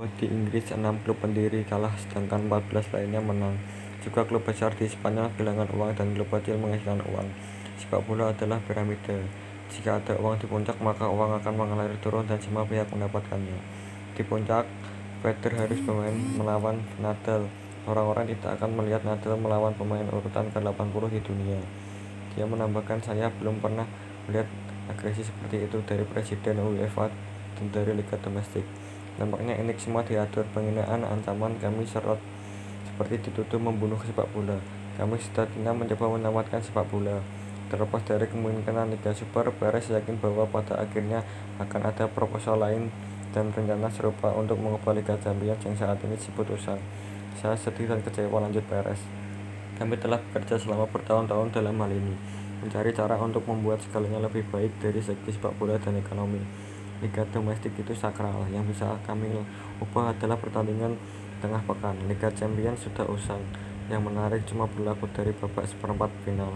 Di Inggris, 6 klub pendiri kalah sedangkan 14 lainnya menang. Juga klub besar di Spanyol kehilangan uang dan klub kecil menghasilkan uang. Sepak bola adalah piramida. Jika ada uang di puncak, maka uang akan mengalir turun dan semua pihak mendapatkannya. Di puncak, Federer harus bermain melawan Nadal. Orang-orang tidak akan melihat Nadal melawan pemain urutan ke-80 di dunia. Dia menambahkan, saya belum pernah melihat agresi seperti itu dari Presiden UEFA dan dari liga domestik. Nampaknya ini semua diatur, penghinaan, ancaman, kami serot seperti dituduh membunuh sepak bola. Kami setidaknya mencoba menyelamatkan sepak bola. Terlepas dari kemungkinan Liga Super, Perez yakin bahwa pada akhirnya akan ada proposal lain dan rencana serupa untuk mengubah Liga Champions yang saat ini disebut usang. Saya sedih dan kecewa lanjut Perez. Kami telah bekerja selama bertahun-tahun dalam hal ini, mencari cara untuk membuat segalanya lebih baik dari segi sepak bola dan ekonomi. Liga domestik itu sakral, yang bisa kami ubah adalah pertandingan tengah pekan. Liga Champions sudah usang, yang menarik cuma berlaku dari babak seperempat final.